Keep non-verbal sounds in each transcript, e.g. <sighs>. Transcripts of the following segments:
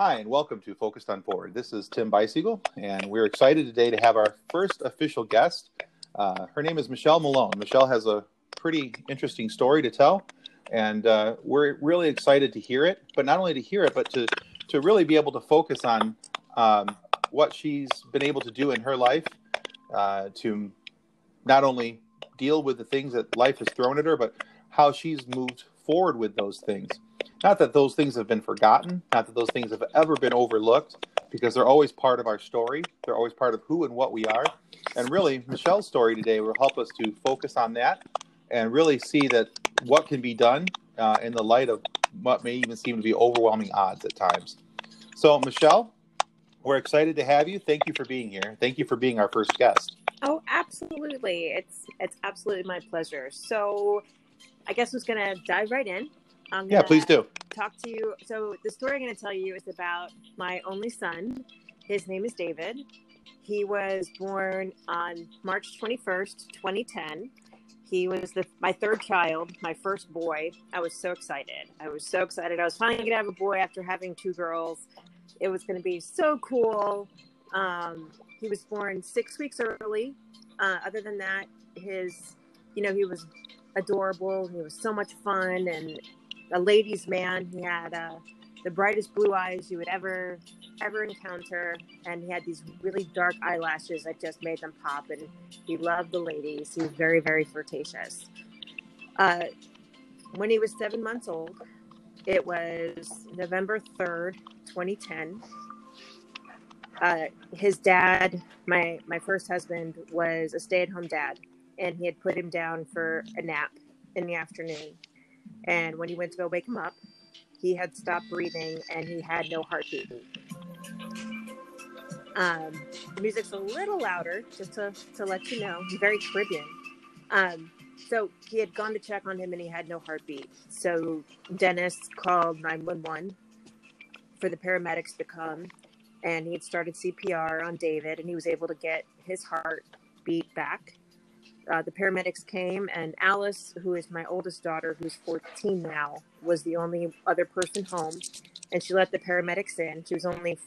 Hi, and welcome to Focused on Forward. This is Tim Biesiegel, and we're excited today to have our first official guest. Uh, her name is Michelle Malone. Michelle has a pretty interesting story to tell, and uh, we're really excited to hear it. But not only to hear it, but to to really be able to focus on um, what she's been able to do in her life uh, to not only deal with the things that life has thrown at her, but how she's moved forward with those things. Not that those things have been forgotten, not that those things have ever been overlooked, because they're always part of our story. They're always part of who and what we are. And really, Michelle's story today will help us to focus on that and really see that what can be done uh, in the light of what may even seem to be overwhelming odds at times. So, Michelle, we're excited to have you. Thank you for being here. Thank you for being our first guest. Oh, absolutely. It's it's absolutely my pleasure. So, I guess I was going to dive right in. I'm yeah, please do. Talk to you. So, the story I'm going to tell you is about my only son. His name is David. He was born on March 21st, 2010. He was the, my third child, my first boy. I was so excited. I was so excited. I was finally going to have a boy after having two girls. It was going to be so cool. Um, he was born six weeks early. Uh, other than that, his, you know, he was adorable. He was so much fun and a ladies' man. He had uh, the brightest blue eyes you would ever ever encounter, and he had these really dark eyelashes that just made them pop. And he loved the ladies. He was very very flirtatious. Uh, when he was seven months old, it was November third, twenty ten. Uh, his dad, my my first husband, was a stay at home dad, and he had put him down for a nap in the afternoon and when he went to go wake him up, he had stopped breathing and he had no heartbeat. Um, the music's a little louder, just to, to let you know. He's very Caribbean. Um, so he had gone to check on him and he had no heartbeat. So Dennis called 911 for the paramedics to come and he had started CPR on David and he was able to get his heart beat back uh, the paramedics came, and Alice, who is my oldest daughter, who's 14 now, was the only other person home. And she let the paramedics in. She was only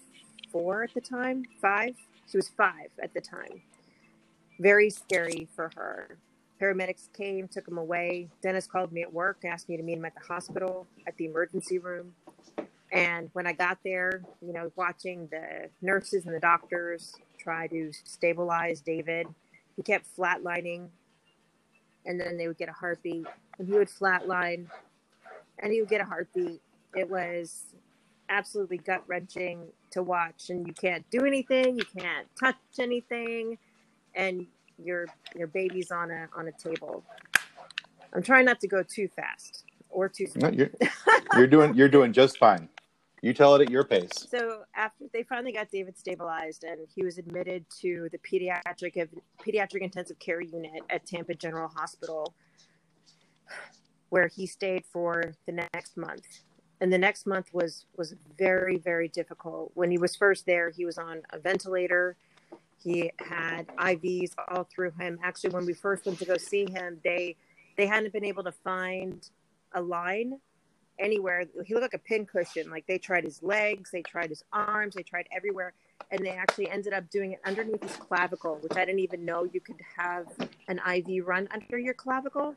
four at the time, five. She was five at the time. Very scary for her. Paramedics came, took him away. Dennis called me at work, asked me to meet him at the hospital, at the emergency room. And when I got there, you know, watching the nurses and the doctors try to stabilize David he kept flatlining and then they would get a heartbeat and he would flatline and he would get a heartbeat. It was absolutely gut wrenching to watch and you can't do anything you can't touch anything and your your baby's on a on a table. I'm trying not to go too fast or too slow. No, you're, <laughs> you're doing you're doing just fine you tell it at your pace. So after they finally got David stabilized, and he was admitted to the pediatric pediatric intensive care unit at Tampa General Hospital, where he stayed for the next month. And the next month was was very very difficult. When he was first there, he was on a ventilator. He had IVs all through him. Actually, when we first went to go see him, they they hadn't been able to find a line anywhere. He looked like a pincushion. Like they tried his legs, they tried his arms, they tried everywhere, and they actually ended up doing it underneath his clavicle, which I didn't even know you could have an IV run under your clavicle.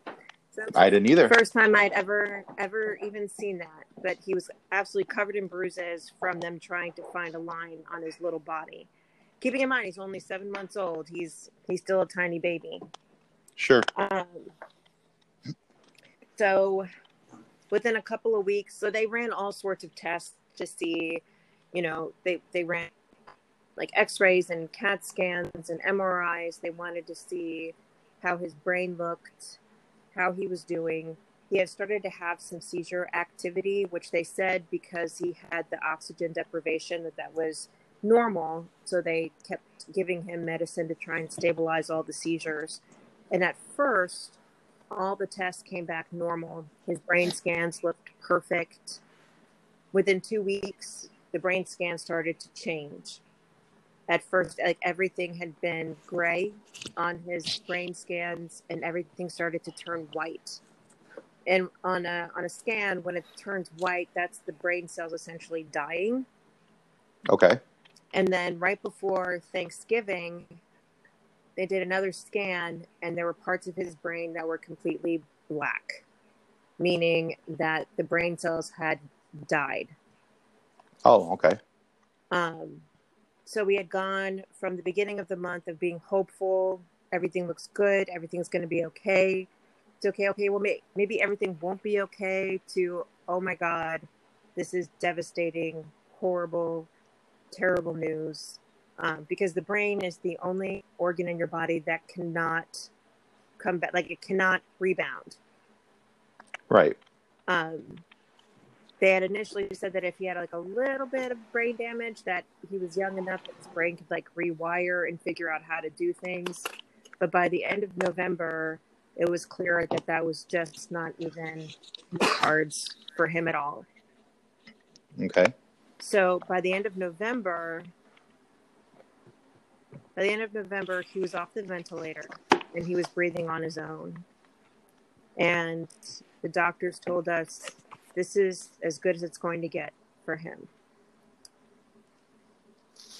So I didn't either. First time I'd ever ever even seen that. But he was absolutely covered in bruises from them trying to find a line on his little body. Keeping in mind he's only seven months old. He's he's still a tiny baby. Sure. Um, so within a couple of weeks. So they ran all sorts of tests to see, you know, they, they ran like x-rays and CAT scans and MRIs. They wanted to see how his brain looked, how he was doing. He had started to have some seizure activity, which they said because he had the oxygen deprivation that that was normal. So they kept giving him medicine to try and stabilize all the seizures. And at first, all the tests came back normal. His brain scans looked perfect. Within two weeks, the brain scan started to change. At first, like everything had been gray on his brain scans, and everything started to turn white. And on a on a scan, when it turns white, that's the brain cells essentially dying. Okay. And then right before Thanksgiving, they did another scan, and there were parts of his brain that were completely black, meaning that the brain cells had died. Oh, okay. Um, so we had gone from the beginning of the month of being hopeful, everything looks good, everything's going to be okay. It's okay, okay. Well, may- maybe everything won't be okay. To oh my god, this is devastating, horrible, terrible news. Um, because the brain is the only organ in your body that cannot come back, like it cannot rebound. Right. Um, they had initially said that if he had like a little bit of brain damage, that he was young enough that his brain could like rewire and figure out how to do things. But by the end of November, it was clear that that was just not even cards for him at all. Okay. So by the end of November, by the end of November, he was off the ventilator and he was breathing on his own. And the doctors told us this is as good as it's going to get for him.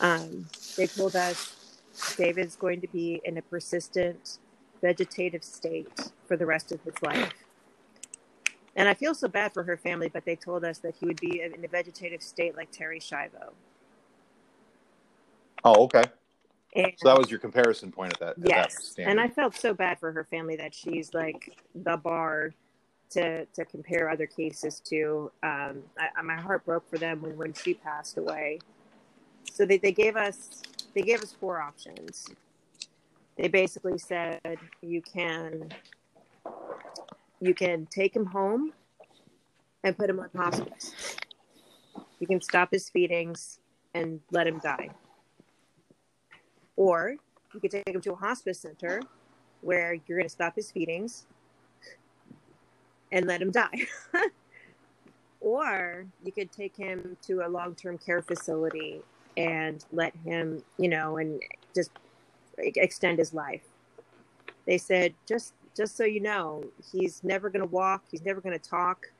Um, they told us David's going to be in a persistent vegetative state for the rest of his life. And I feel so bad for her family, but they told us that he would be in a vegetative state like Terri Schiavo. Oh, okay. And So that was your comparison point at that. at that yes, standard. and I felt so bad for her family that she's like the bar to to compare other cases to. Um, I, my heart broke for them when when she passed away. So they, they gave us they gave us four options. They basically said you can you can take him home and put him on hospice. You can stop his feedings and let him die. Or you could take him to a hospice center where you're going to stop his feedings and let him die. <laughs> or you could take him to a long term care facility and let him, you know, and just extend his life. They said, just just so you know, he's never going to walk, he's never going to talk,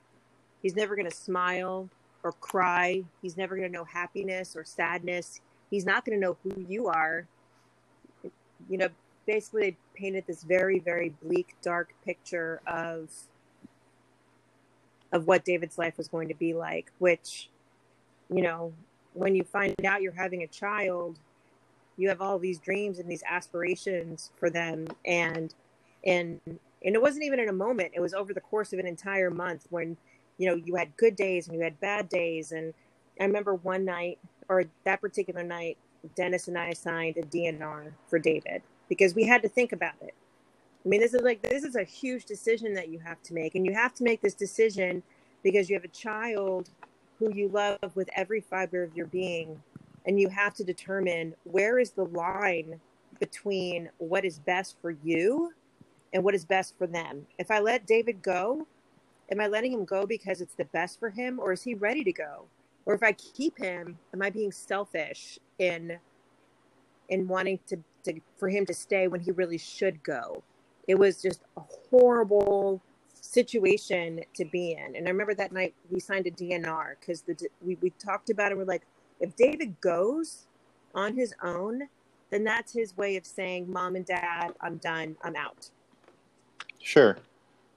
he's never going to smile or cry, he's never going to know happiness or sadness. He's not going to know who you are. You know, basically they painted this very very bleak dark picture of of what David's life was going to be like, which you know, when you find out you're having a child, you have all these dreams and these aspirations for them. And and and it wasn't even in a moment. It was over the course of an entire month when you know you had good days and you had bad days. And i remember one night or that particular night dennis and i signed a dnr for david because we had to think about it i mean this is like this is a huge decision that you have to make and you have to make this decision because you have a child who you love with every fiber of your being and you have to determine where is the line between what is best for you and what is best for them. If I let David go, am I letting him go because it's the best for him or is he ready to go? Or if I keep him, am I being selfish in in wanting to, to for him to stay when he really should go? It was just a horrible situation to be in. And I remember that night we signed a DNR because the we, we talked about it. We're like, if David goes on his own, then that's his way of saying, "Mom and Dad, I'm done. I'm out." Sure.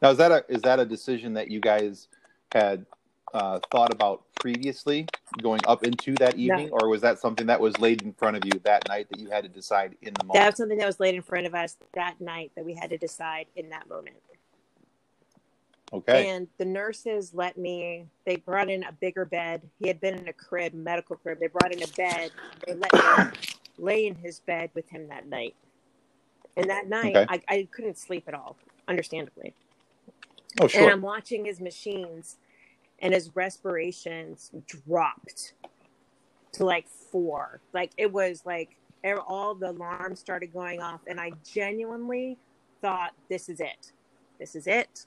Now, is that a is that a decision that you guys had uh, thought about previously, going up into that evening, or was that something that was laid in front of you that night that you had to decide in the That moment? was something that was laid in front of us that night that we had to decide in that moment. Okay. And the nurses let me, they brought in a bigger bed. He had been in a crib, medical crib. They brought in a bed. They let me lay in his bed with him that night. And that night, Okay. I, I couldn't sleep at all, understandably. oh, sure. And. I'm watching his machines, and his respirations dropped to like four. Like it was like e- all the alarms started going off, and I genuinely thought, "This is it. This is it.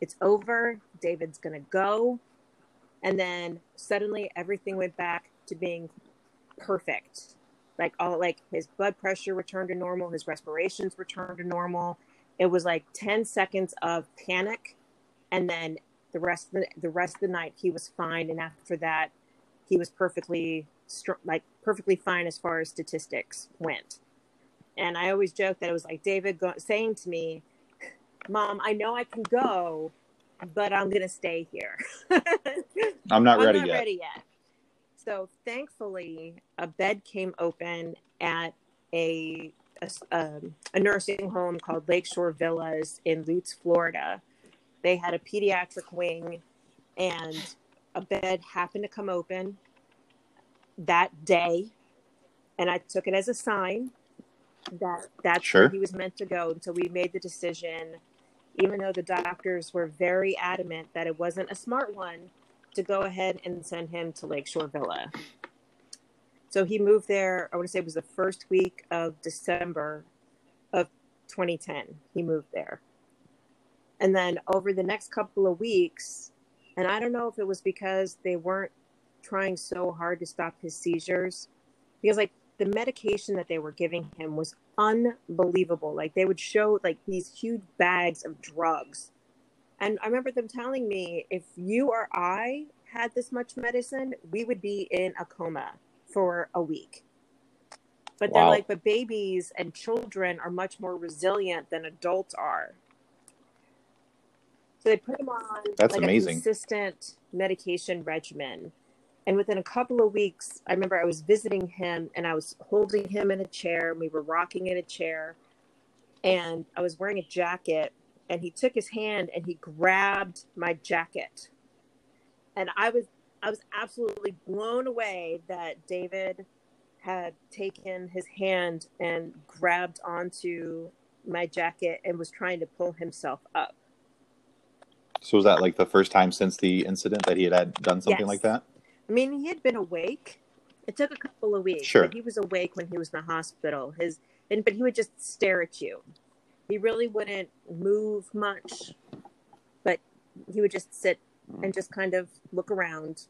It's over. David's gonna go." And then suddenly, everything went back to being perfect. Like all, like his blood pressure returned to normal, his respirations returned to normal. It was like ten seconds of panic, and then the rest of the, the rest of the night he was fine and after that he was perfectly str- like perfectly fine as far as statistics went. And I always joke that it was like David go- saying to me, "Mom, I know I can go, but I'm gonna stay here. <laughs> I'm not I'm ready not yet. ready yet." So thankfully, a bed came open at a a, um, a nursing home called Lakeshore Villas in Lutz, Florida. They had a pediatric wing, and a bed happened to come open that day, and I took it as a sign that that's Sure. where he was meant to go. And so we made the decision, even though the doctors were very adamant that it wasn't a smart one, to go ahead and send him to Lakeshore Villa. So he moved there, I want to say it was the first week of December of 2010. He moved there. And then over the next couple of weeks, and I don't know if it was because they weren't trying so hard to stop his seizures, because like the medication that they were giving him was unbelievable. Like they would show like these huge bags of drugs. And I remember them telling me if you or I had this much medicine, we would be in a coma for a week. But they're like, but babies and children are much more resilient than adults are. So they put him on That's like amazing. a consistent medication regimen. And within a couple of weeks, I remember I was visiting him and I was holding him in a chair and we were rocking in a chair. And I was wearing a jacket and he took his hand and he grabbed my jacket. And I was I was absolutely blown away that David had taken his hand and grabbed onto my jacket and was trying to pull himself up. So was that like the first time since the incident that he had, had done something Yes. like that? I mean, he had been awake. It took a couple of weeks. Sure. But he was awake when he was in the hospital. His and but he would just stare at you. He really wouldn't move much, but he would just sit and just kind of look around,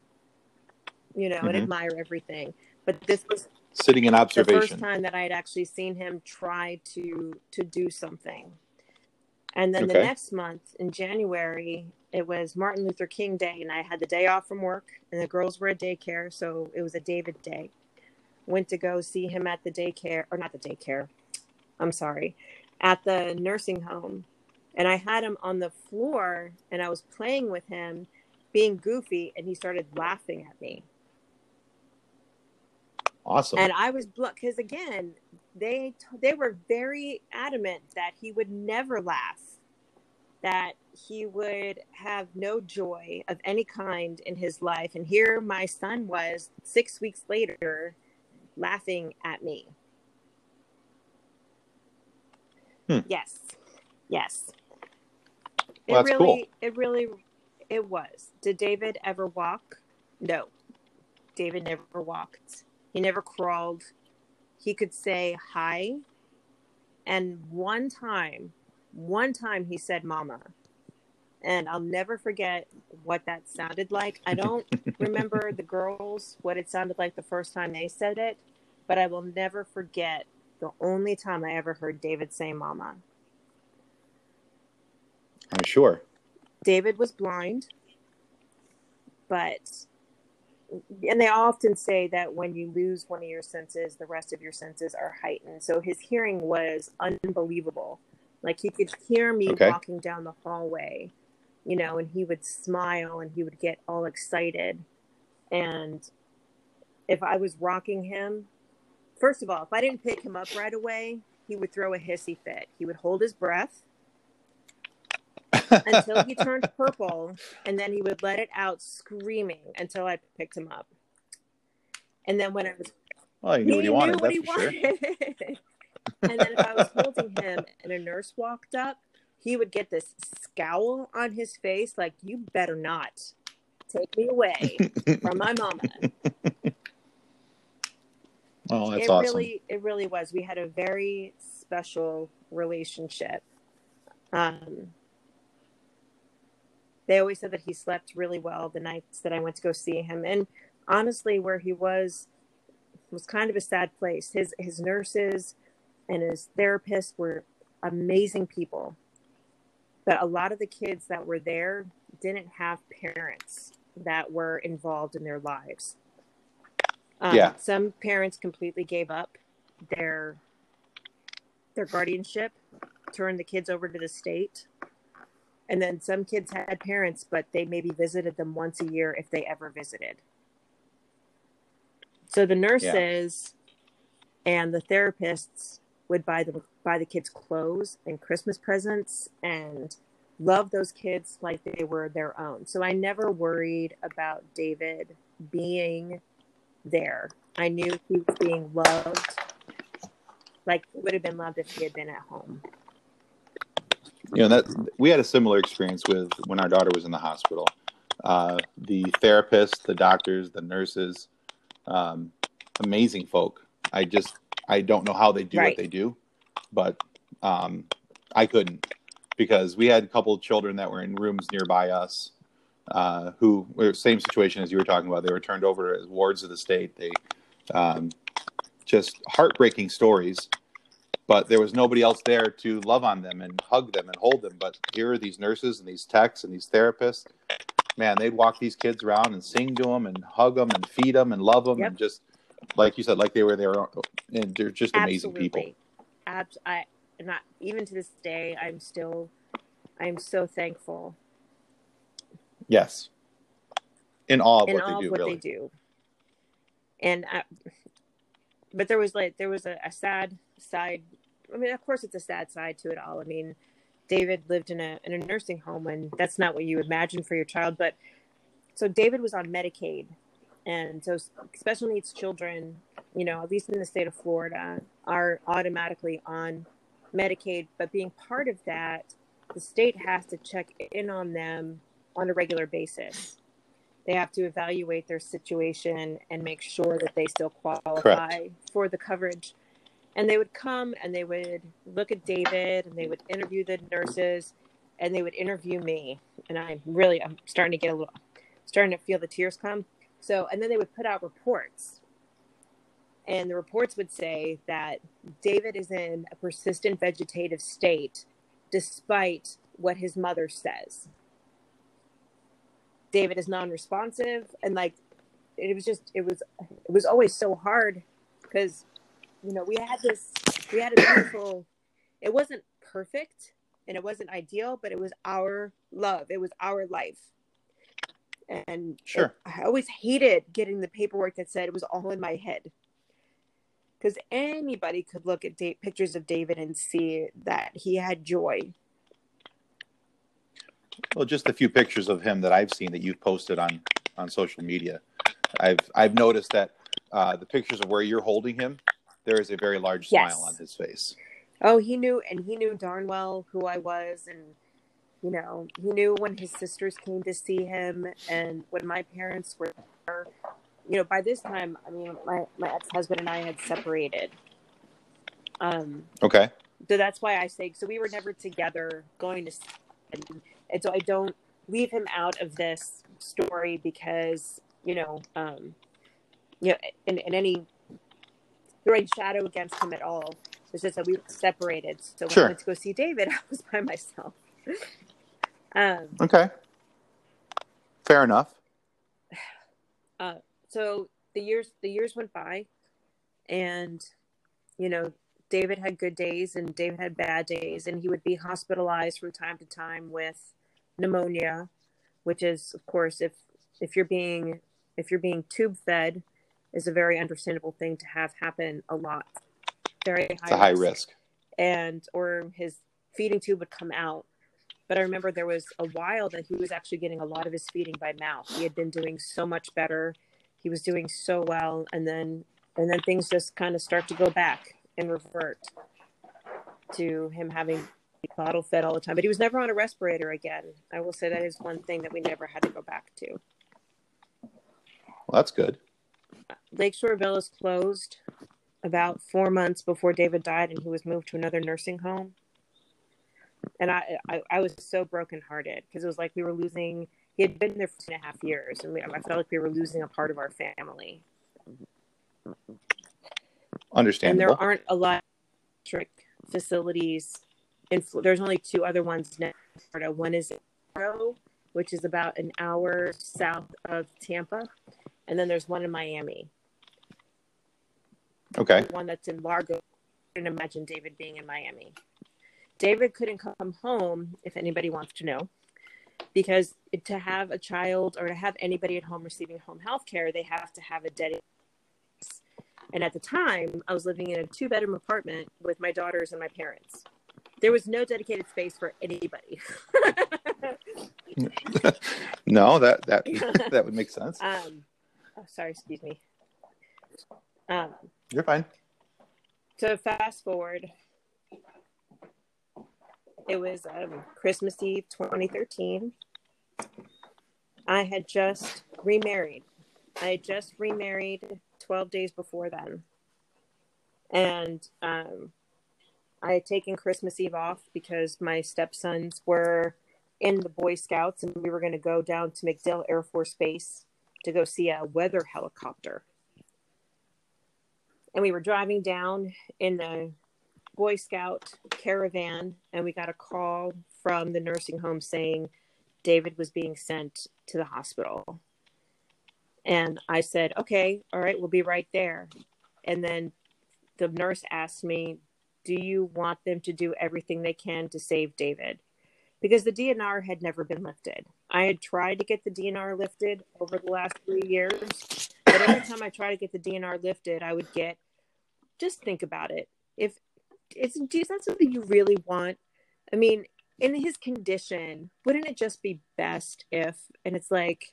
you know, and Mhm. admire everything. But this was Sitting in observation. the first time that I had actually seen him try to to do something. And then the next month in January, it was Martin Luther King Day, and I had the day off from work, and the girls were at daycare, so it was a David Day. Went to go see him at the daycare, or not the daycare. I'm sorry, at the nursing home, and I had him on the floor, and I was playing with him, being goofy, and he started laughing at me. Awesome. And I was because again, they they were very adamant that he would never laugh, that he would have no joy of any kind in his life. And here my son was six weeks later, laughing at me. Hmm. Yes, yes. Well, it really, it really, it was. Did David ever walk? No. David never walked. He never crawled. He could say hi. And one time, one time he said mama. And I'll never forget what that sounded like. I don't <laughs> remember the girls, what it sounded like the first time they said it, but I will never forget the only time I ever heard David say mama. I'm sure. David was blind, but and they often say that when you lose one of your senses, the rest of your senses are heightened. So his hearing was unbelievable. Like he could hear me Okay. walking down the hallway, you know, and he would smile and he would get all excited. And if I was rocking him, first of all, if I didn't pick him up right away, he would throw a hissy fit. He would hold his breath until he <laughs> turned purple, and then he would let it out screaming until I picked him up. And then when I was well, he knew what he wanted. what he for sure. and then if I was holding him and a nurse walked up, he would get this scowl on his face, like "You better not take me away from my mama." <laughs> Oh, that's it awesome. really, it really was. We had a very special relationship. Um, they always said that he slept really well the nights that I went to go see him, and honestly, where he was was kind of a sad place. His his nurses and his therapists were amazing people, but a lot of the kids that were there didn't have parents that were involved in their lives. Um, Yeah. Some parents completely gave up their their guardianship, turned the kids over to the state, and then some kids had parents, but they maybe visited them once a year if they ever visited. So the nurses and the therapists would buy the buy the kids clothes and Christmas presents and love those kids like they were their own. So I never worried about David being there. I knew he was being loved like he would have been loved if he had been at home. You know that we had a similar experience with when our daughter was in the hospital. Uh, the therapists the doctors the nurses um, amazing folk. I just i don't know how they do Right. what they do but um, i couldn't because we had a couple of children that were in rooms nearby us uh, who were same situation as you were talking about. They were turned over as wards of the state. They um, just heartbreaking stories but there was nobody else there to love on them and hug them and hold them. But here are these nurses and these techs and these therapists. Man, they'd walk these kids around and sing to them and hug them and feed them and love them Yep. and just like you said, like they were there. And they're just amazing people. Abs- I not even to this day. I'm still, I'm so thankful Yes, in awe of in what all they of do. what really, they do. And I, but there was like there was a, a sad side. I mean, of course, it's a sad side to it all. I mean, David lived in a in a nursing home, and that's not what you imagine for your child. But so David was on Medicaid, and so special needs children, you know, at least in the state of Florida, are automatically on Medicaid. But being part of that, the state has to check in on them on a regular basis. They have to evaluate their situation and make sure that they still qualify Correct. for the coverage. And they would come and they would look at David and they would interview the nurses and they would interview me. And I'm really, I'm starting to get a little, starting to feel the tears come. So, and then they would put out reports. And the reports would say that David is in a persistent vegetative state despite what his mother says. David is non-responsive and like it was just it was it was always so hard because you know we had this we had a beautiful it wasn't perfect and it wasn't ideal but it was our love it was our life and Sure. i always hated getting the paperwork that said it was all in my head because anybody could look at da- pictures of david and see that he had joy well, just a few pictures of him that I've seen that you've posted on on social media. I've I've noticed that uh, the pictures of where you're holding him, there is a very large Yes. smile on his face. Oh, he knew, and he knew darn well who I was, and you know, he knew when his sisters came to see him, and when my parents were there. You know, by this time, I mean, my my ex husband and I had separated. Um, Okay. so that's why I say so. We were never together going to, and, and so I don't leave him out of this story because you know, um, you know, in, in any throwing shadow against him at all. It's just that we were separated. So when Sure. I went to go see David, <laughs> I was by myself. um, Okay. Fair enough. <sighs> so the years the years went by, and you know, David had good days and David had bad days, and he would be hospitalized from time to time with pneumonia, which is, of course, if if you're being if you're being tube fed, is a very understandable thing to have happen a lot. Very high It's a high risk. and or his feeding tube would come out. But I remember there was a while that he was actually getting a lot of his feeding by mouth. He had been doing so much better. He was doing so well and then and then things just kind of start to go back and revert to him having bottle fed all the time. But he was never on a respirator again. I will say that is one thing that we never had to go back to. Well, that's good. Lakeshore Villas closed about four months before David died, and he was moved to another nursing home. And I, I, I was so brokenhearted because it was like we were losing. He had been there for two and a half years, and we, I felt like we were losing a part of our family. Understandable. And there aren't a lot of electric facilities. In there's only two other ones in Florida. One is in which is about an hour south of Tampa, and then there's one in Miami. Okay. The one that's in Largo. I can imagine David being in Miami. David couldn't come home, if anybody wants to know, because to have a child or to have anybody at home receiving home health care, they have to have a dedicated. Space. And at the time, I was living in a two bedroom apartment with my daughters and my parents. There was no dedicated space for anybody. <laughs> no, that that <laughs> that would make sense. Um, oh, sorry, excuse me. Um, You're fine. So fast forward, it was um, Christmas Eve 2013. I had just remarried. I had just remarried 12 days before then. And um, I had taken Christmas Eve off because my stepsons were in the Boy Scouts and we were going to go down to MacDill Air Force Base to go see a weather helicopter. And we were driving down in the Boy Scout caravan and we got a call from the nursing home saying David was being sent to the hospital. And I said, okay, all right, we'll be right there. And then the nurse asked me, do you want them to do everything they can to save David? Because the DNR had never been lifted. I had tried to get the DNR lifted over the last three years, but every time I try to get the DNR lifted, I would get just think about it. If it's is that something you really want? I mean, in his condition, wouldn't it just be best if and it's like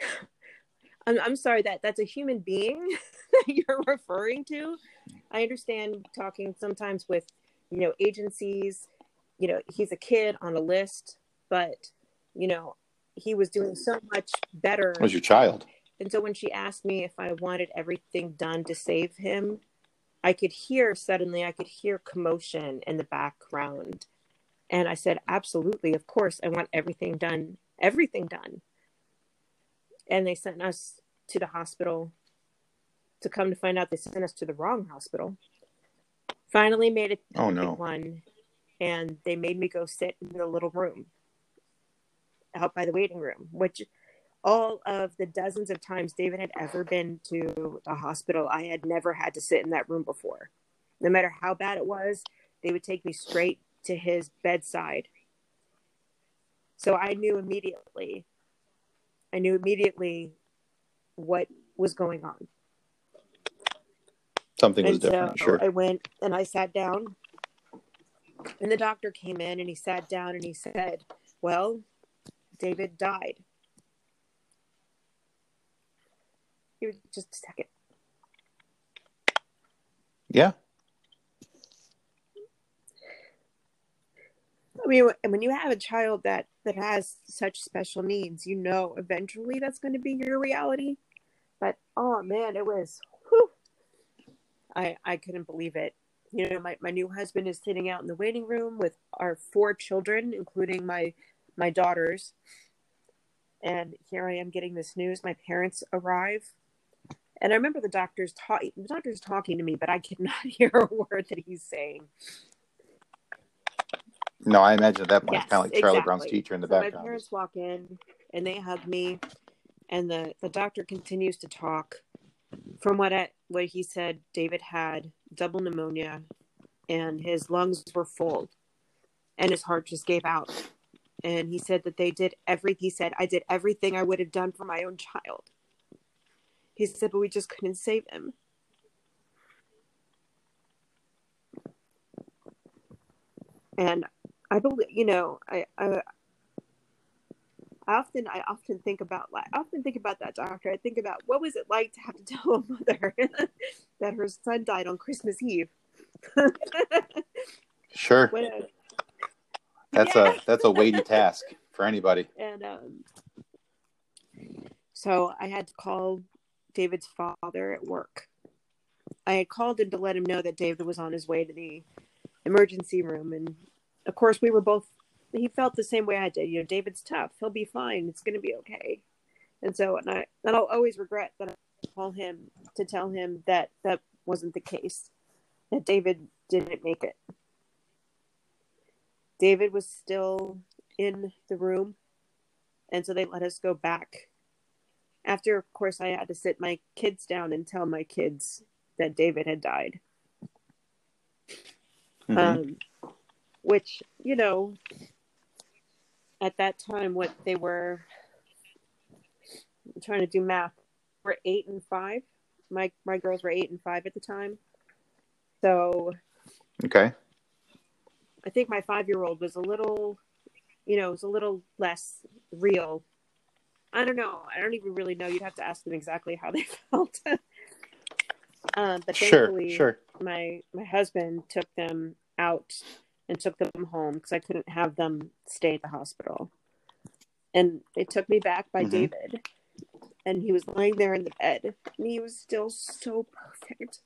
<sighs> I'm, I'm sorry that that's a human being <laughs> that you're referring to. I understand talking sometimes with, you know, agencies, you know, he's a kid on a list, but, you know, he was doing so much better. Was your child? And so when she asked me if I wanted everything done to save him, I could hear suddenly, I could hear commotion in the background. And I said, absolutely, of course, I want everything done, everything done. And they sent us to the hospital to come to find out they sent us to the wrong hospital. Finally made it oh no. one and they made me go sit in the little room out by the waiting room which all of the dozens of times david had ever been to the hospital i had never had to sit in that room before no matter how bad it was they would take me straight to his bedside so i knew immediately I knew immediately what was going on. Something was and different, so sure. I went and I sat down, and the doctor came in and he sat down and he said, Well, David died. Was just a second. Yeah. I mean, when you have a child that that has such special needs, you know, eventually that's going to be your reality. But oh man, it was. Whew, I I couldn't believe it. You know, my my new husband is sitting out in the waiting room with our four children, including my my daughters. And here I am getting this news. My parents arrive, and I remember the doctor's talking. The doctor's talking to me, but I could <laughs> not hear a word that he's saying. No, I imagine at that point yes, it's kind of like Charlie exactly. Brown's teacher in the so background. My parents walk in and they hug me, and the the doctor continues to talk. From what I, what he said, David had double pneumonia, and his lungs were full, and his heart just gave out. And he said that they did every. He said I did everything I would have done for my own child. He said, but we just couldn't save him. And I believe, you know, I, I, I often, I often think about, like, I often think about that doctor. I think about what was it like to have to <laughs> tell a mother <laughs> that her son died on Christmas Eve. <laughs> sure. That's yeah. a that's a weighty task for anybody. And um, so I had to call David's father at work. I had called him to let him know that David was on his way to the emergency room, and of course, we were both, he felt the same way I did. You know, David's tough. He'll be fine. It's going to be okay. And so, and I, and I'll always regret that I call him to tell him that that wasn't the case, that David didn't make it. David was still in the room. And so they let us go back. After, of course, I had to sit my kids down and tell my kids that David had died. Mhm. Um, which, you know, at that time, what they were I'm trying to do math, were eight and five. My my girls were eight and five at the time. So okay. I think my five year old was a little, you know, was a little less real. I don't know. I don't even really know. You'd have to ask them exactly how they <laughs> felt. um, but thankfully, Sure. my my husband took them out and took them home because I couldn't have them stay at the hospital. And they took me back by Mhm. David, and he was lying there in the bed, and he was still so perfect.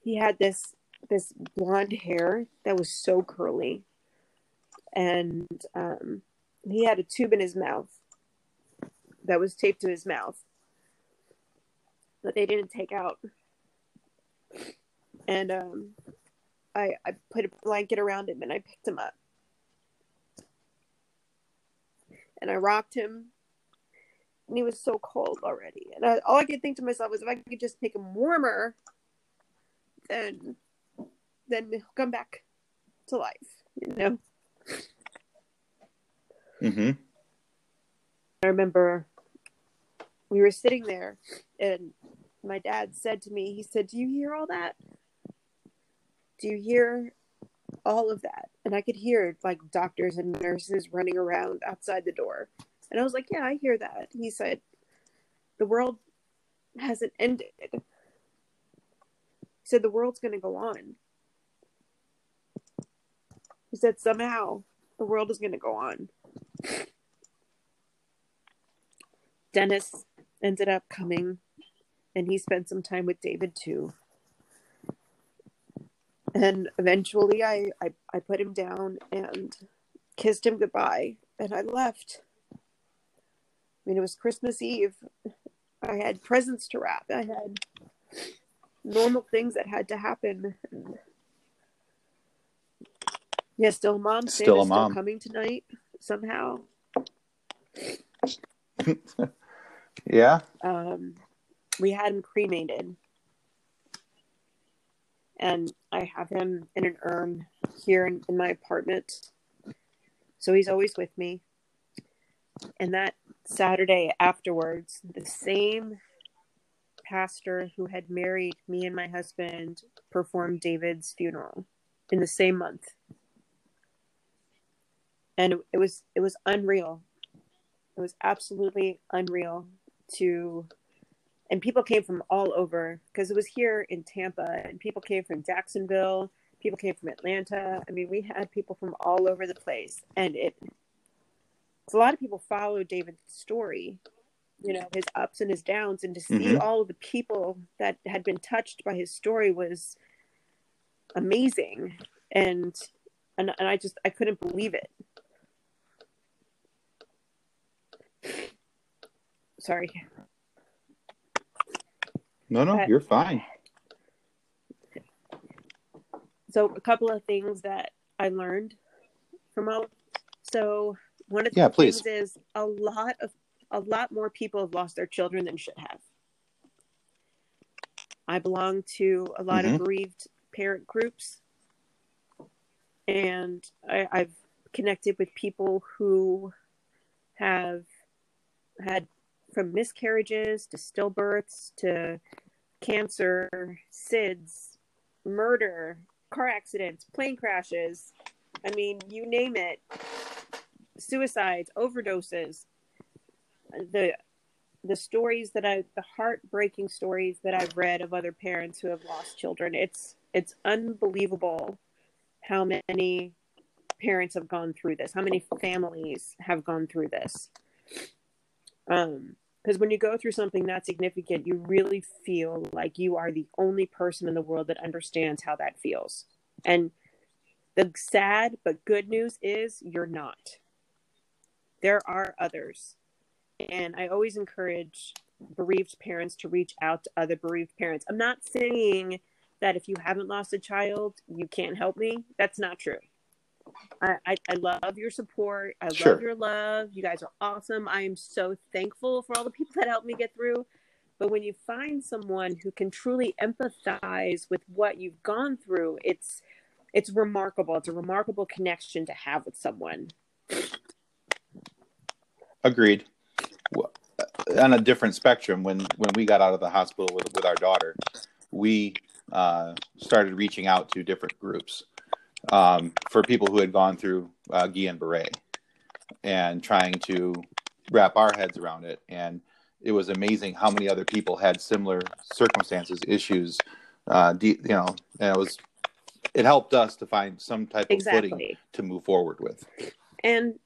He had this this blonde hair that was so curly, and um, he had a tube in his mouth that was taped to his mouth that they didn't take out and um, I I put a blanket around him and I picked him up, and I rocked him, and he was so cold already. And I, all I could think to myself was, if I could just make him warmer, then then he'll come back to life. You know. hmm I remember we were sitting there, and my dad said to me, he said, "Do you hear all that? Do you hear all of that?" And I could hear like doctors and nurses running around outside the door. And I was like, "Yeah, I hear that." He said, "The world hasn't ended." He said, "The world's going to go on." He said, "Somehow the world is going to go on." Dennis ended up coming and he spent some time with David too. And eventually I, I, I put him down and kissed him goodbye and I left. I mean, it was Christmas Eve. I had presents to wrap. I had normal things that had to happen. And yeah, still mom. Still a Santa's mom. coming tonight somehow. <laughs> Yeah. um, we had him cremated. And i have him in an urn here in, in my apartment. So he's always with me. And that saturday afterwards the same pastor who had married me and my husband performed david's funeral in the same month. And it, was it was unreal. It was absolutely unreal to and people came from all over because it was here in Tampa and people came from Jacksonville, people came from Atlanta. I mean, we had people from all over the place and it a lot of people followed David's story, you know, his ups and his downs and to see Mhm. all of the people that had been touched by his story was amazing and and, and I just I couldn't believe it. Sorry. No, no, But- you're fine. so a couple of things that I learned from all. So one of the Yeah, please. things is a lot of a lot more people have lost their children than should have. I belong to a lot Mhm. of bereaved parent groups, and I, I've connected with people who have had from miscarriages to stillbirths to cancer, SIDS, murder, car accidents, plane crashes. I mean, you name it. Suicides, overdoses. The the stories that I the heartbreaking stories that I've read of other parents who have lost children. It's it's unbelievable how many parents have gone through this. How many families have gone through this. Um because when you go through something that significant, you really feel like you are the only person in the world that understands how that feels. And the sad but good news is you're not. There are others. And I always encourage bereaved parents to reach out to other bereaved parents. I'm not saying that if you haven't lost a child, you can't help me. That's not true. I, I, I love your support. I Sure. love your love. You guys are awesome. I am so thankful for all the people that helped me get through. But when you find someone who can truly empathize with what you've gone through, it's it's remarkable. It's a remarkable connection to have with someone. Agreed. On a different spectrum, when when we got out of the hospital with with our daughter, we uh, started reaching out to different groups um, for people who had gone through uh, Guillain Barre and trying to wrap our heads around it. And it was amazing how many other people had similar circumstances, issues. Uh, you know, and it was it helped us to find some type of exactly. footing to move forward with. And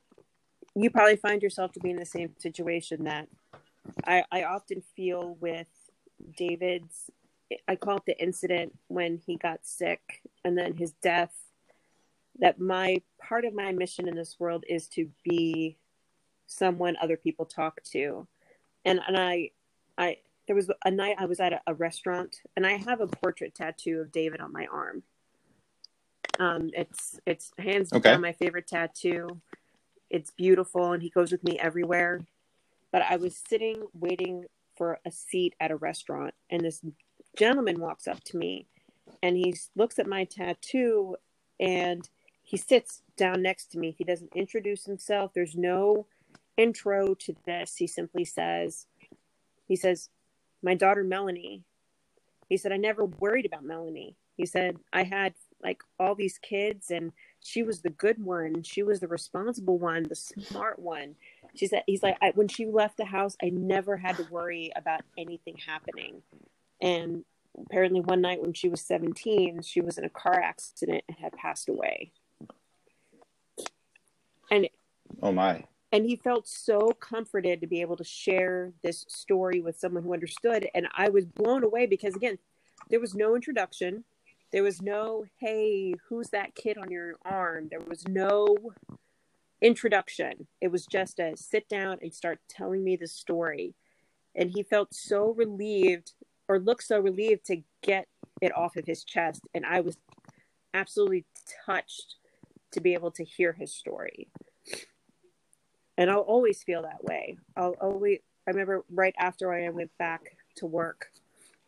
you probably find yourself to be in the same situation that I, I often feel with David's. I call it the incident when he got sick and then his death. That my part of my mission in this world is to be someone other people talk to, and and I I there was a night I was at a, a restaurant and I have a portrait tattoo of David on my arm. Um, it's it's hands okay. down my favorite tattoo. It's beautiful, and he goes with me everywhere. But I was sitting waiting for a seat at a restaurant, and this gentleman walks up to me, and he looks at my tattoo, and he sits down next to me. He doesn't introduce himself. There's no intro to this. He simply says, he says, my daughter Melanie. He said, I never worried about Melanie. He said, I had like all these kids and she was the good one she was the responsible one the smart one she said he's like I, when she left the house i never had to worry about anything happening and apparently one night when she was 17 she was in a car accident and had passed away and oh my and he felt so comforted to be able to share this story with someone who understood and i was blown away because again there was no introduction there was no, hey, who's that kid on your arm? There was no introduction. It was just a sit down and start telling me the story. And he felt so relieved or looked so relieved to get it off of his chest. And I was absolutely touched to be able to hear his story. And I'll always feel that way. I'll always, I remember right after I went back to work,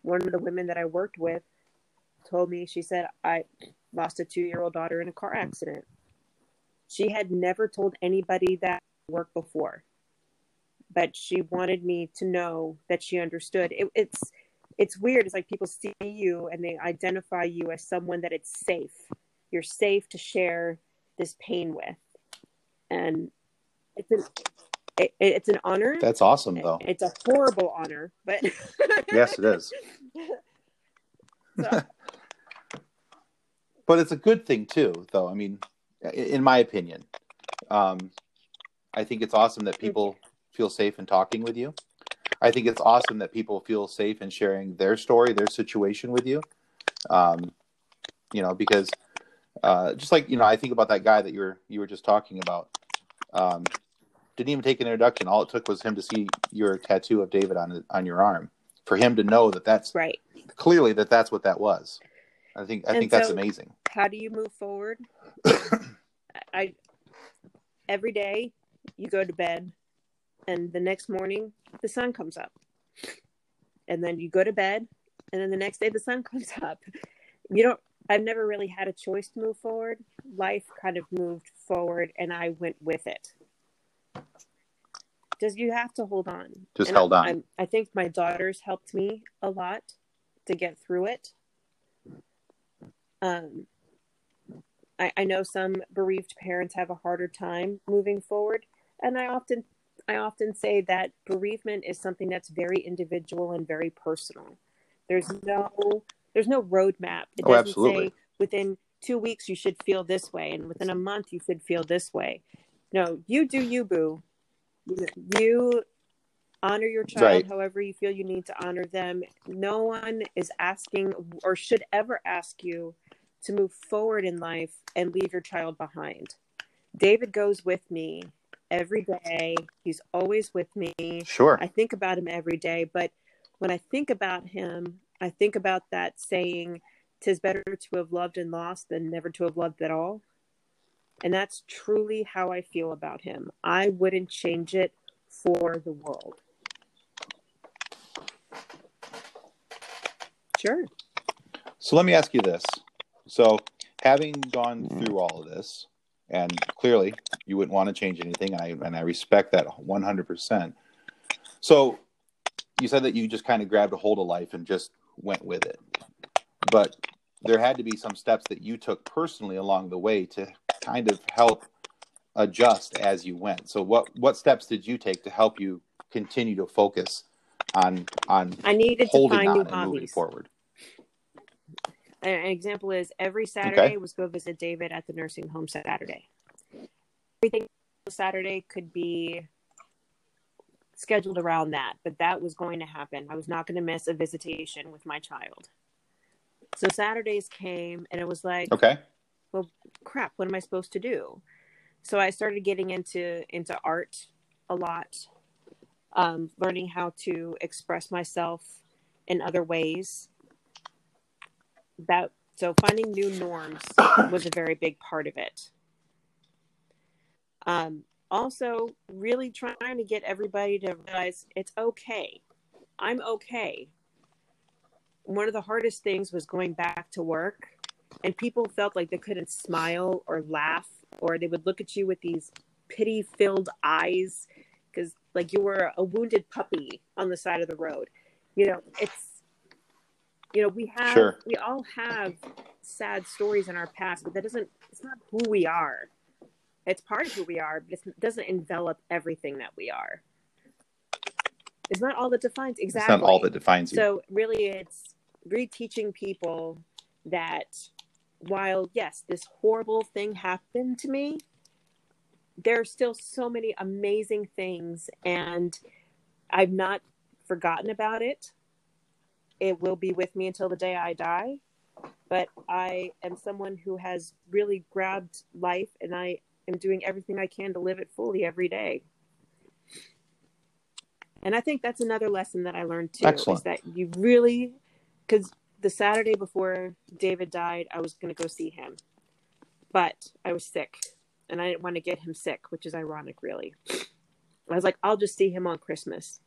one of the women that I worked with told me, she said, I lost a two year old daughter in a car accident. She had never told anybody that work before, but she wanted me to know that she understood. It, it's it's weird. It's like people see you and they identify you as someone that it's safe. You're safe to share this pain with, and it's an it, it's an honor. That's awesome, though. It's a horrible honor, but <laughs> yes, it is. So, <laughs> but it's a good thing too, though. I mean, in my opinion, um, I think it's awesome that people feel safe in talking with you. I think it's awesome that people feel safe in sharing their story, their situation with you. Um, you know, because uh, just like you know, I think about that guy that you were you were just talking about. Um, didn't even take an introduction. All it took was him to see your tattoo of David on on your arm for him to know that that's right. Clearly, that that's what that was. I think I and think so, that's amazing. How do you move forward? <coughs> I every day you go to bed and the next morning the sun comes up. And then you go to bed and then the next day the sun comes <laughs> up. You don't I've never really had a choice to move forward. Life kind of moved forward and I went with it. Does you have to hold on? Just and held on. I'm, I think my daughters helped me a lot to get through it. Um, I, I know some bereaved parents have a harder time moving forward, and I often I often say that bereavement is something that's very individual and very personal. There's no there's no roadmap. It oh, doesn't absolutely. say within two weeks you should feel this way, and within a month you should feel this way. No, you do you, boo. You honor your child right. however you feel you need to honor them. No one is asking or should ever ask you to move forward in life and leave your child behind. David goes with me every day. He's always with me. Sure. I think about him every day, but when I think about him, I think about that saying, "Tis better to have loved and lost than never to have loved at all." And that's truly how I feel about him. I wouldn't change it for the world. Sure. So let me ask you this. So, having gone through all of this, and clearly you wouldn't want to change anything, and I, and I respect that 100%. So, you said that you just kind of grabbed a hold of life and just went with it. But there had to be some steps that you took personally along the way to kind of help adjust as you went. So what what steps did you take to help you continue to focus on on I needed to holding find on new and moving forward? An an example is every Saturday Okay. was go visit David at the nursing home Saturday. Everything Saturday could be scheduled around that, but that was going to happen. I was not going to miss a visitation with my child. So Saturdays came and it was like, Okay. Well, crap, what am I supposed to do? So I started getting into into art a lot, um, learning how to express myself in other ways. That so finding new norms was a very big part of it. Um, also, really trying to get everybody to realize it's okay. I'm okay. One of the hardest things was going back to work and people felt like they couldn't smile or laugh or they would look at you with these pity filled eyes because like you were a wounded puppy on the side of the road you know it's you know we have Sure. we all have sad stories in our past but that doesn't it's not who we are it's part of who we are but it doesn't envelop everything that we are it's not all that defines exactly It's not all that defines you. so really, it's reteaching people that while yes, this horrible thing happened to me, there are still so many amazing things, and I've not forgotten about it. It will be with me until the day I die. But I am someone who has really grabbed life, and I am doing everything I can to live it fully every day. And I think that's another lesson that I learned too Excellent. is that you really, because the Saturday before David died, I was going to go see him, but I was sick and I didn't want to get him sick, which is ironic, really. I was like, I'll just see him on Christmas.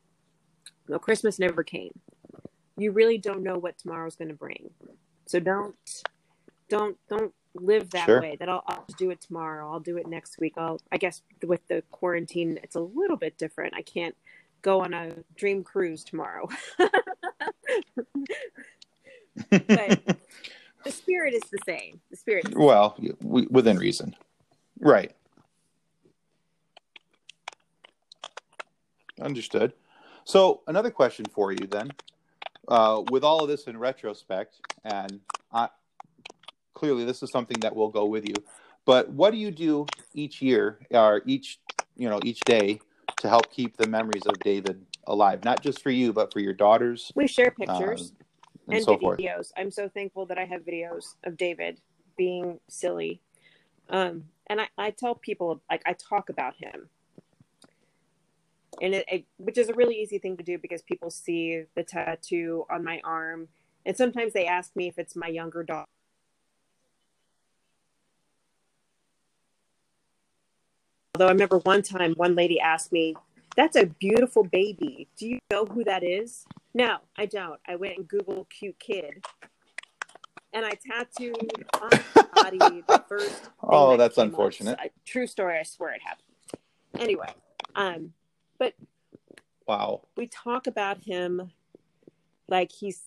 No, Christmas never came. You really don't know what tomorrow's going to bring, so don't, don't, don't live that Sure. way. That I'll, I'll do it tomorrow. I'll do it next week. I'll, I guess, with the quarantine, it's a little bit different. I can't go on a dream cruise tomorrow. <laughs> but the spirit is the same. The spirit. Is well, we, within reason. Right. Understood. So another question for you then, uh, with all of this in retrospect, and I, clearly this is something that will go with you. But what do you do each year or each you know each day to help keep the memories of David alive? Not just for you, but for your daughters we share pictures um, and, and so forth. videos. I'm so thankful that I have videos of David being silly. Um, and I, I tell people like I talk about him. And it, it which is a really easy thing to do because people see the tattoo on my arm and sometimes they ask me if it's my younger daughter. Although I remember one time one lady asked me, That's a beautiful baby. Do you know who that is? No, I don't. I went and Googled cute kid. And I tattooed on my body the <laughs> first. thing Oh, that's up. unfortunate. True story, I swear it happened. Anyway, um, but Wow. we talk about him like he's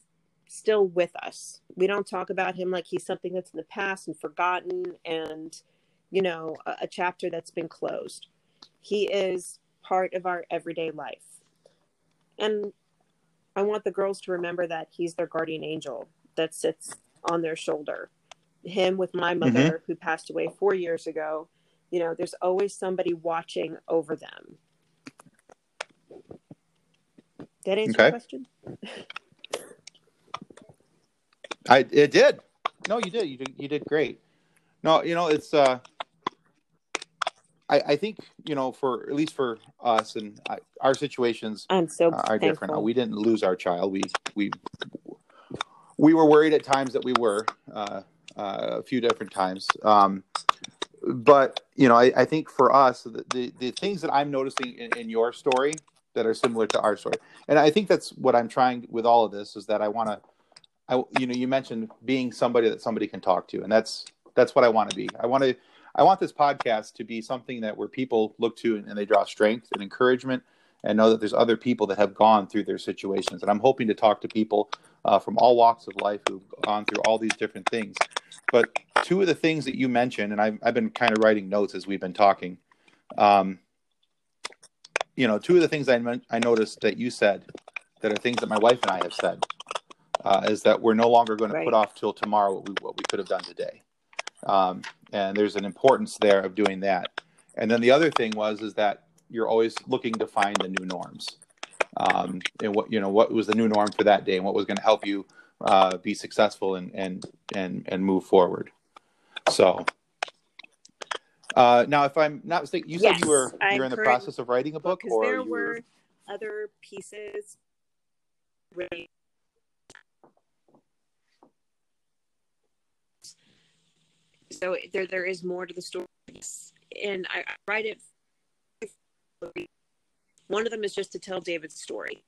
still with us. We don't talk about him like he's something that's in the past and forgotten and, you know, a, a chapter that's been closed. He is part of our everyday life. And I want the girls to remember that he's their guardian angel that sits on their shoulder. Him with my mother, who passed away four years ago, you know, there's always somebody watching over them. That answer Okay. your question? I it did. No, you did. You did. You did great. No, you know it's. uh I I think you know for at least for us and I, our situations I'm so uh, are different. thankful. We didn't lose our child. We we we were worried at times that we were uh, uh, a few different times. Um, but you know, I, I think for us, the, the the things that I'm noticing in, in your story that are similar to our story, and I think that's what I'm trying with all of this is that I want to I, you know, you mentioned being somebody that somebody can talk to, and that's that's what I want to be. I want to, I want this podcast to be something that where people look to and, and they draw strength and encouragement, and know that there's other people that have gone through their situations. And I'm hoping to talk to people uh, from all walks of life who've gone through all these different things. But two of the things that you mentioned, and I've, I've been kind of writing notes as we've been talking. Um, you know, two of the things I, I noticed that you said that are things that my wife and I have said uh, is that we're no longer going right. to put off till tomorrow what we, what we could have done today. Um, and there's an importance there of doing that. And then the other thing was is that you're always looking to find the new norms. Um, and what you know what was the new norm for that day and what was going to help you uh, be successful and and and and move forward. So uh, now, if I'm not mistaken, you yes, said you were you're in the process of writing a book, or there were other pieces. So there, there is more to the story, and I, I write it. One of them is just to tell David's story.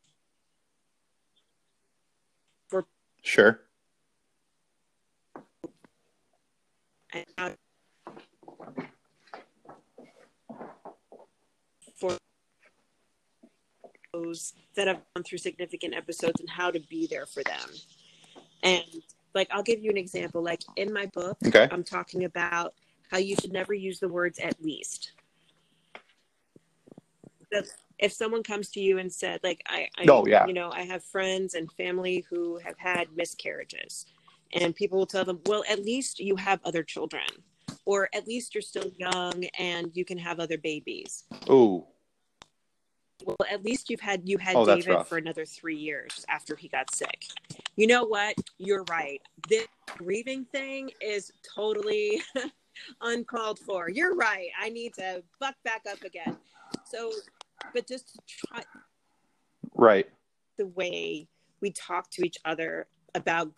For sure. And for those that have gone through significant episodes and how to be there for them. And like I'll give you an example. Like in my book, okay. I'm talking about how you should never use the words at least. if someone comes to you and said, like I, I oh, yeah. you know, I have friends and family who have had miscarriages, and people will tell them, well, at least you have other children or at least you're still young and you can have other babies. Oh. Well, at least you've had you had oh, David for another three years after he got sick. You know what? You're right. This grieving thing is totally <laughs> uncalled for. You're right. I need to buck back up again. So, but just to try. Right. The way we talk to each other about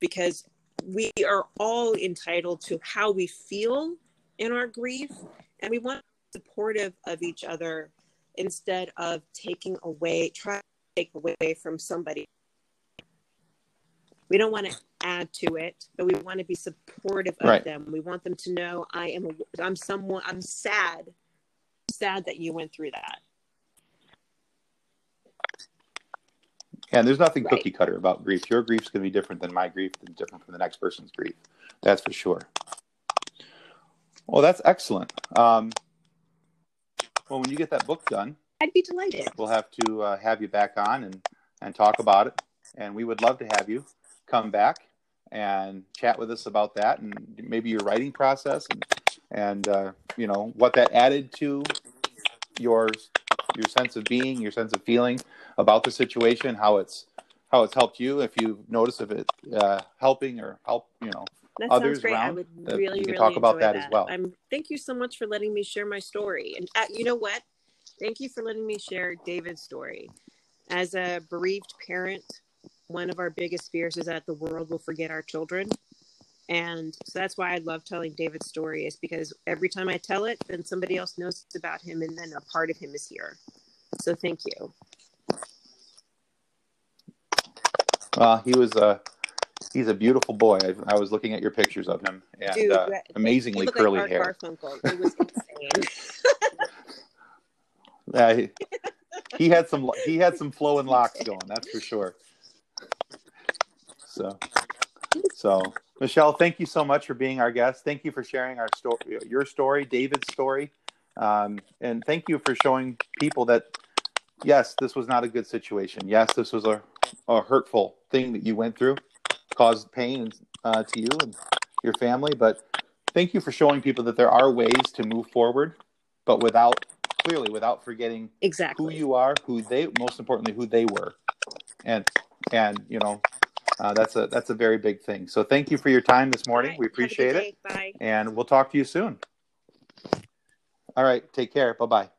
because we are all entitled to how we feel in our grief and we want supportive of each other instead of taking away try to take away from somebody we don't want to add to it but we want to be supportive of right. them we want them to know i am a, i'm someone i'm sad sad that you went through that And there's nothing right. cookie cutter about grief. Your grief's going to be different than my grief, and different from the next person's grief. That's for sure. Well, that's excellent. Um, well, when you get that book done, I'd be delighted. We'll have to uh, have you back on and, and talk about it. And we would love to have you come back and chat with us about that and maybe your writing process and, and uh, you know, what that added to your your sense of being, your sense of feeling about the situation, how it's how it's helped you. If you notice if it uh, helping or help, you know, that others great. around. I would really, really talk about that, that, as well. I'm, thank you so much for letting me share my story. And uh, you know what? Thank you for letting me share David's story. As a bereaved parent, one of our biggest fears is that the world will forget our children. And so that's why I love telling David's story is because every time I tell it, then somebody else knows about him and then a part of him is here. So thank you. Well, he was a he's a beautiful boy. I, I was looking at your pictures of him and Dude, uh, amazingly curly like hair. It was insane. <laughs> <laughs> yeah, he, he had some he had some flowing locks going. That's for sure. So, so Michelle, thank you so much for being our guest. Thank you for sharing our story, your story, David's story, um, and thank you for showing people that yes, this was not a good situation. Yes, this was a, a hurtful thing that you went through, caused pain uh, to you and your family. But thank you for showing people that there are ways to move forward, but without clearly without forgetting exactly who you are, who they most importantly who they were, and and you know uh, that's a that's a very big thing. So thank you for your time this morning. Right. We appreciate it. Bye. And we'll talk to you soon. All right. Take care. Bye bye.